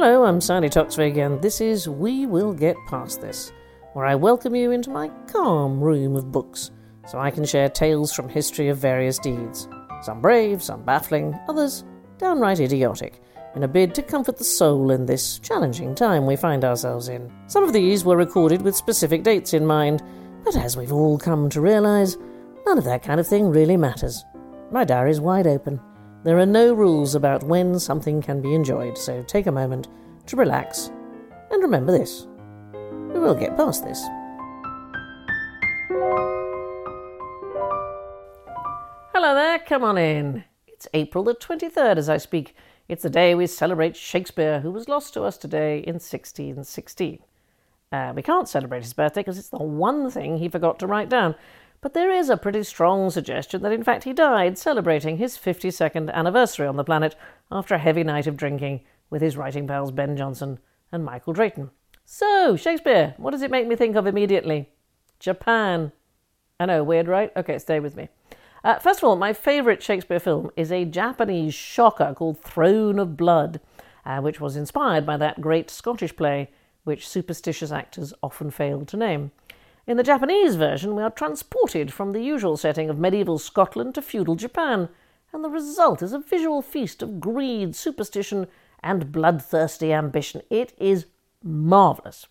Hello, I'm Sandy Toksvig, and this is We Will Get Past This, where I welcome you into my calm room of books so I can share tales from history of various deeds. Some brave, some baffling, others downright idiotic, in a bid to comfort the soul in this challenging time we find ourselves in. Some of these were recorded with specific dates in mind, but as we've all come to realise, none of that kind of thing really matters. My diary's wide open. There are no rules about when something can be enjoyed, so take a moment to relax and remember this. We will get past this. Hello there, come on in. It's April the 23rd as I speak. It's the day we celebrate Shakespeare, who was lost to us today in 1616. Uh, we can't celebrate his birthday because it's the one thing he forgot to write down. But there is a pretty strong suggestion that in fact he died celebrating his 52nd anniversary on the planet after a heavy night of drinking with his writing pals Ben Jonson and Michael Drayton. So, Shakespeare, what does it make me think of immediately? Japan. I know, weird, right? Okay, stay with me. Uh, first of all, my favourite Shakespeare film is a Japanese shocker called Throne of Blood, uh, which was inspired by that great Scottish play which superstitious actors often fail to name. In the Japanese version, we are transported from the usual setting of medieval Scotland to feudal Japan, and the result is a visual feast of greed, superstition, and bloodthirsty ambition. It is marvellous.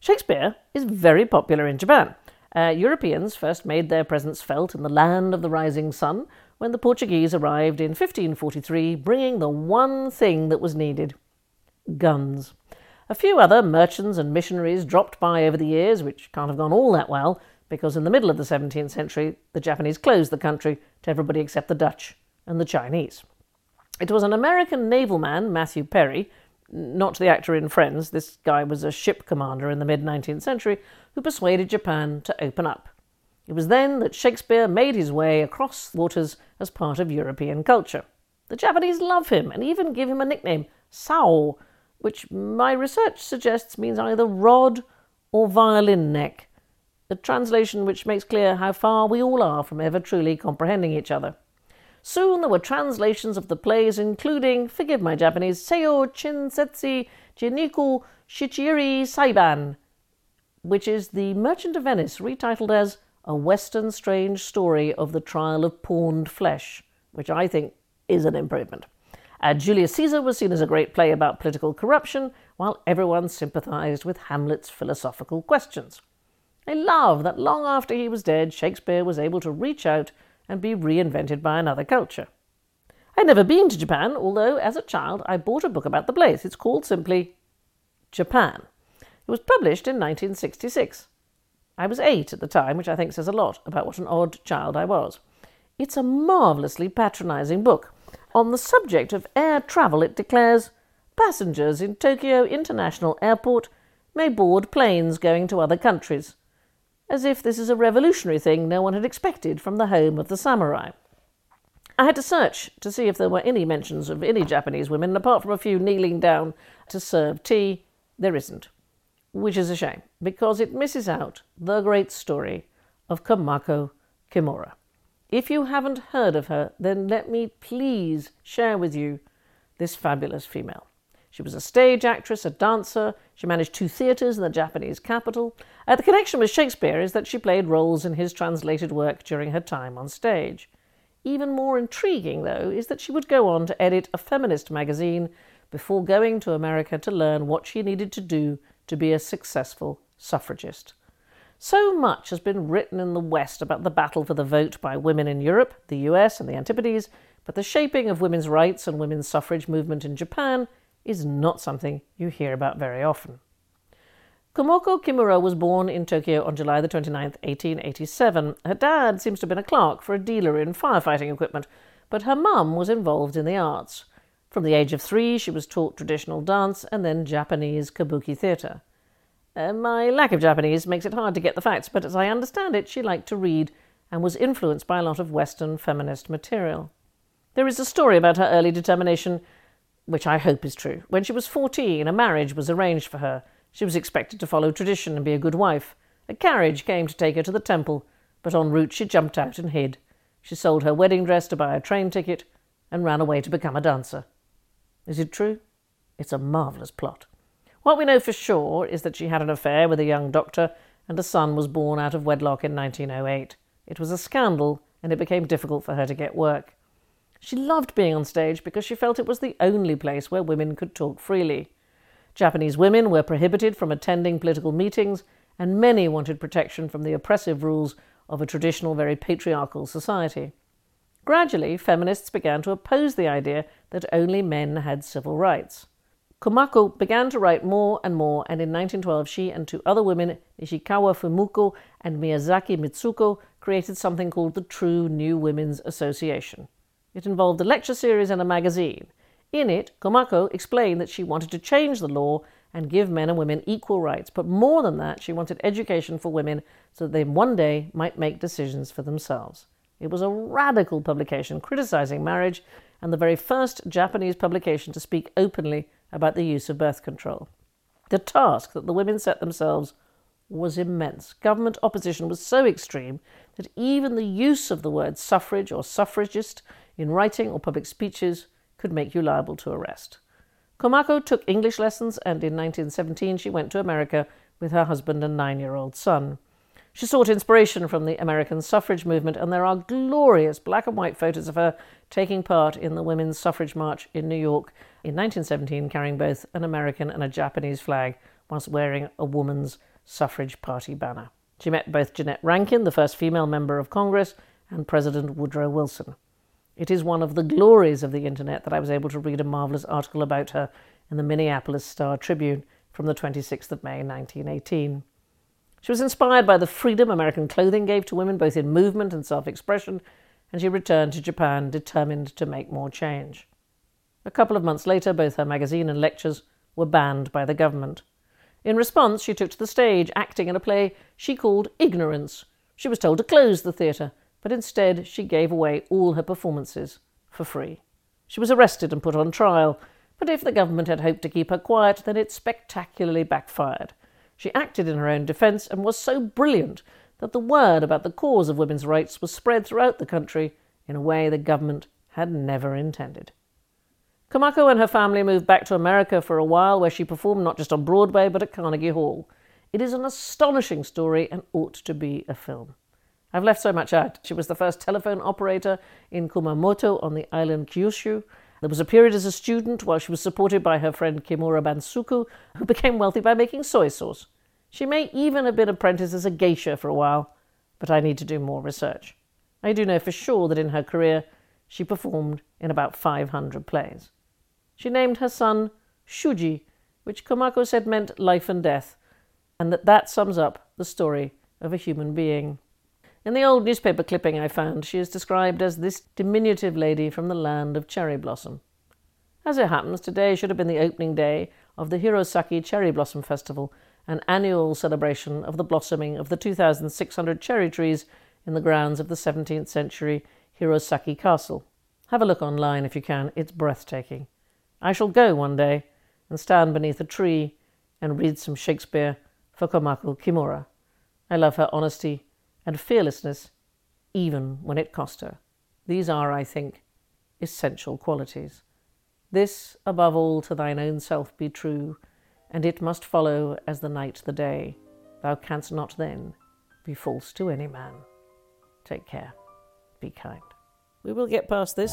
Shakespeare is very popular in Japan. Uh, Europeans first made their presence felt in the land of the rising sun when the Portuguese arrived in 1543, bringing the one thing that was needed guns. A few other merchants and missionaries dropped by over the years, which can't have gone all that well, because in the middle of the 17th century, the Japanese closed the country to everybody except the Dutch and the Chinese. It was an American naval man, Matthew Perry, not the actor in Friends, this guy was a ship commander in the mid 19th century, who persuaded Japan to open up. It was then that Shakespeare made his way across waters as part of European culture. The Japanese love him and even give him a nickname, Sao, which my research suggests means either rod or violin neck, a translation which makes clear how far we all are from ever truly comprehending each other. Soon there were translations of the plays including, forgive my Japanese, Seiyo Chinsetsi Jiniku Shichiri Saiban, which is The Merchant of Venice retitled as A Western Strange Story of the Trial of Pawned Flesh, which I think is an improvement. Uh, Julius Caesar was seen as a great play about political corruption, while everyone sympathised with Hamlet's philosophical questions. I love that long after he was dead, Shakespeare was able to reach out and be reinvented by another culture. I'd never been to Japan, although as a child I bought a book about the place. It's called simply Japan. It was published in 1966. I was eight at the time, which I think says a lot about what an odd child I was. It's a marvellously patronising book on the subject of air travel, it declares passengers in Tokyo International Airport may board planes going to other countries, as if this is a revolutionary thing no one had expected from the home of the samurai. I had to search to see if there were any mentions of any Japanese women, apart from a few kneeling down to serve tea, there isn't. Which is a shame, because it misses out the great story of Komako Kimura. If you haven't heard of her, then let me please share with you this fabulous female. She was a stage actress, a dancer. She managed two theatres in the Japanese capital. Uh, the connection with Shakespeare is that she played roles in his translated work during her time on stage. Even more intriguing, though, is that she would go on to edit a feminist magazine before going to America to learn what she needed to do to be a successful suffragist. So much has been written in the West about the battle for the vote by women in Europe, the US, and the Antipodes, but the shaping of women's rights and women's suffrage movement in Japan is not something you hear about very often. Komako Kimura was born in Tokyo on July 29, 1887. Her dad seems to have been a clerk for a dealer in firefighting equipment, but her mum was involved in the arts. From the age of three, she was taught traditional dance and then Japanese kabuki theatre. Uh, my lack of Japanese makes it hard to get the facts, but as I understand it, she liked to read and was influenced by a lot of Western feminist material. There is a story about her early determination, which I hope is true. When she was 14, a marriage was arranged for her. She was expected to follow tradition and be a good wife. A carriage came to take her to the temple, but en route she jumped out and hid. She sold her wedding dress to buy a train ticket and ran away to become a dancer. Is it true? It's a marvellous plot. What we know for sure is that she had an affair with a young doctor, and a son was born out of wedlock in 1908. It was a scandal, and it became difficult for her to get work. She loved being on stage because she felt it was the only place where women could talk freely. Japanese women were prohibited from attending political meetings, and many wanted protection from the oppressive rules of a traditional, very patriarchal society. Gradually, feminists began to oppose the idea that only men had civil rights. Komako began to write more and more, and in 1912 she and two other women, Nishikawa Fumiko and Miyazaki Mitsuko, created something called the True New Women's Association. It involved a lecture series and a magazine. In it, Komako explained that she wanted to change the law and give men and women equal rights, but more than that, she wanted education for women so that they one day might make decisions for themselves. It was a radical publication criticizing marriage and the very first Japanese publication to speak openly about the use of birth control. The task that the women set themselves was immense. Government opposition was so extreme that even the use of the word suffrage or suffragist in writing or public speeches could make you liable to arrest. Komako took English lessons, and in 1917 she went to America with her husband and nine year old son. She sought inspiration from the American suffrage movement, and there are glorious black and white photos of her taking part in the Women's Suffrage March in New York in 1917, carrying both an American and a Japanese flag whilst wearing a woman's suffrage party banner. She met both Jeannette Rankin, the first female member of Congress, and President Woodrow Wilson. It is one of the glories of the internet that I was able to read a marvelous article about her in the Minneapolis Star Tribune from the 26th of May 1918. She was inspired by the freedom American clothing gave to women, both in movement and self expression, and she returned to Japan determined to make more change. A couple of months later, both her magazine and lectures were banned by the government. In response, she took to the stage, acting in a play she called Ignorance. She was told to close the theatre, but instead she gave away all her performances for free. She was arrested and put on trial, but if the government had hoped to keep her quiet, then it spectacularly backfired. She acted in her own defence and was so brilliant that the word about the cause of women's rights was spread throughout the country in a way the government had never intended. Komako and her family moved back to America for a while, where she performed not just on Broadway but at Carnegie Hall. It is an astonishing story and ought to be a film. I've left so much out. She was the first telephone operator in Kumamoto on the island Kyushu. There was a period as a student while she was supported by her friend Kimura Bansuku, who became wealthy by making soy sauce. She may even have been apprenticed as a geisha for a while, but I need to do more research. I do know for sure that in her career she performed in about 500 plays. She named her son Shuji, which Komako said meant life and death, and that that sums up the story of a human being. In the old newspaper clipping I found, she is described as this diminutive lady from the land of cherry blossom. As it happens, today should have been the opening day of the Hirosaki Cherry Blossom Festival, an annual celebration of the blossoming of the 2,600 cherry trees in the grounds of the 17th century Hirosaki Castle. Have a look online if you can, it's breathtaking. I shall go one day and stand beneath a tree and read some Shakespeare for Komako Kimura. I love her honesty and fearlessness, even when it cost her. These are, I think, essential qualities. This, above all, to thine own self be true, and it must follow as the night the day. Thou canst not then be false to any man. Take care. Be kind. We will get past this.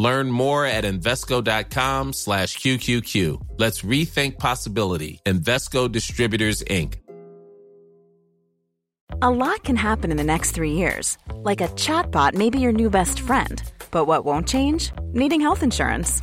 Learn more at Invesco.com slash QQQ. Let's rethink possibility. Invesco Distributors, Inc. A lot can happen in the next three years. Like a chatbot may be your new best friend. But what won't change? Needing health insurance.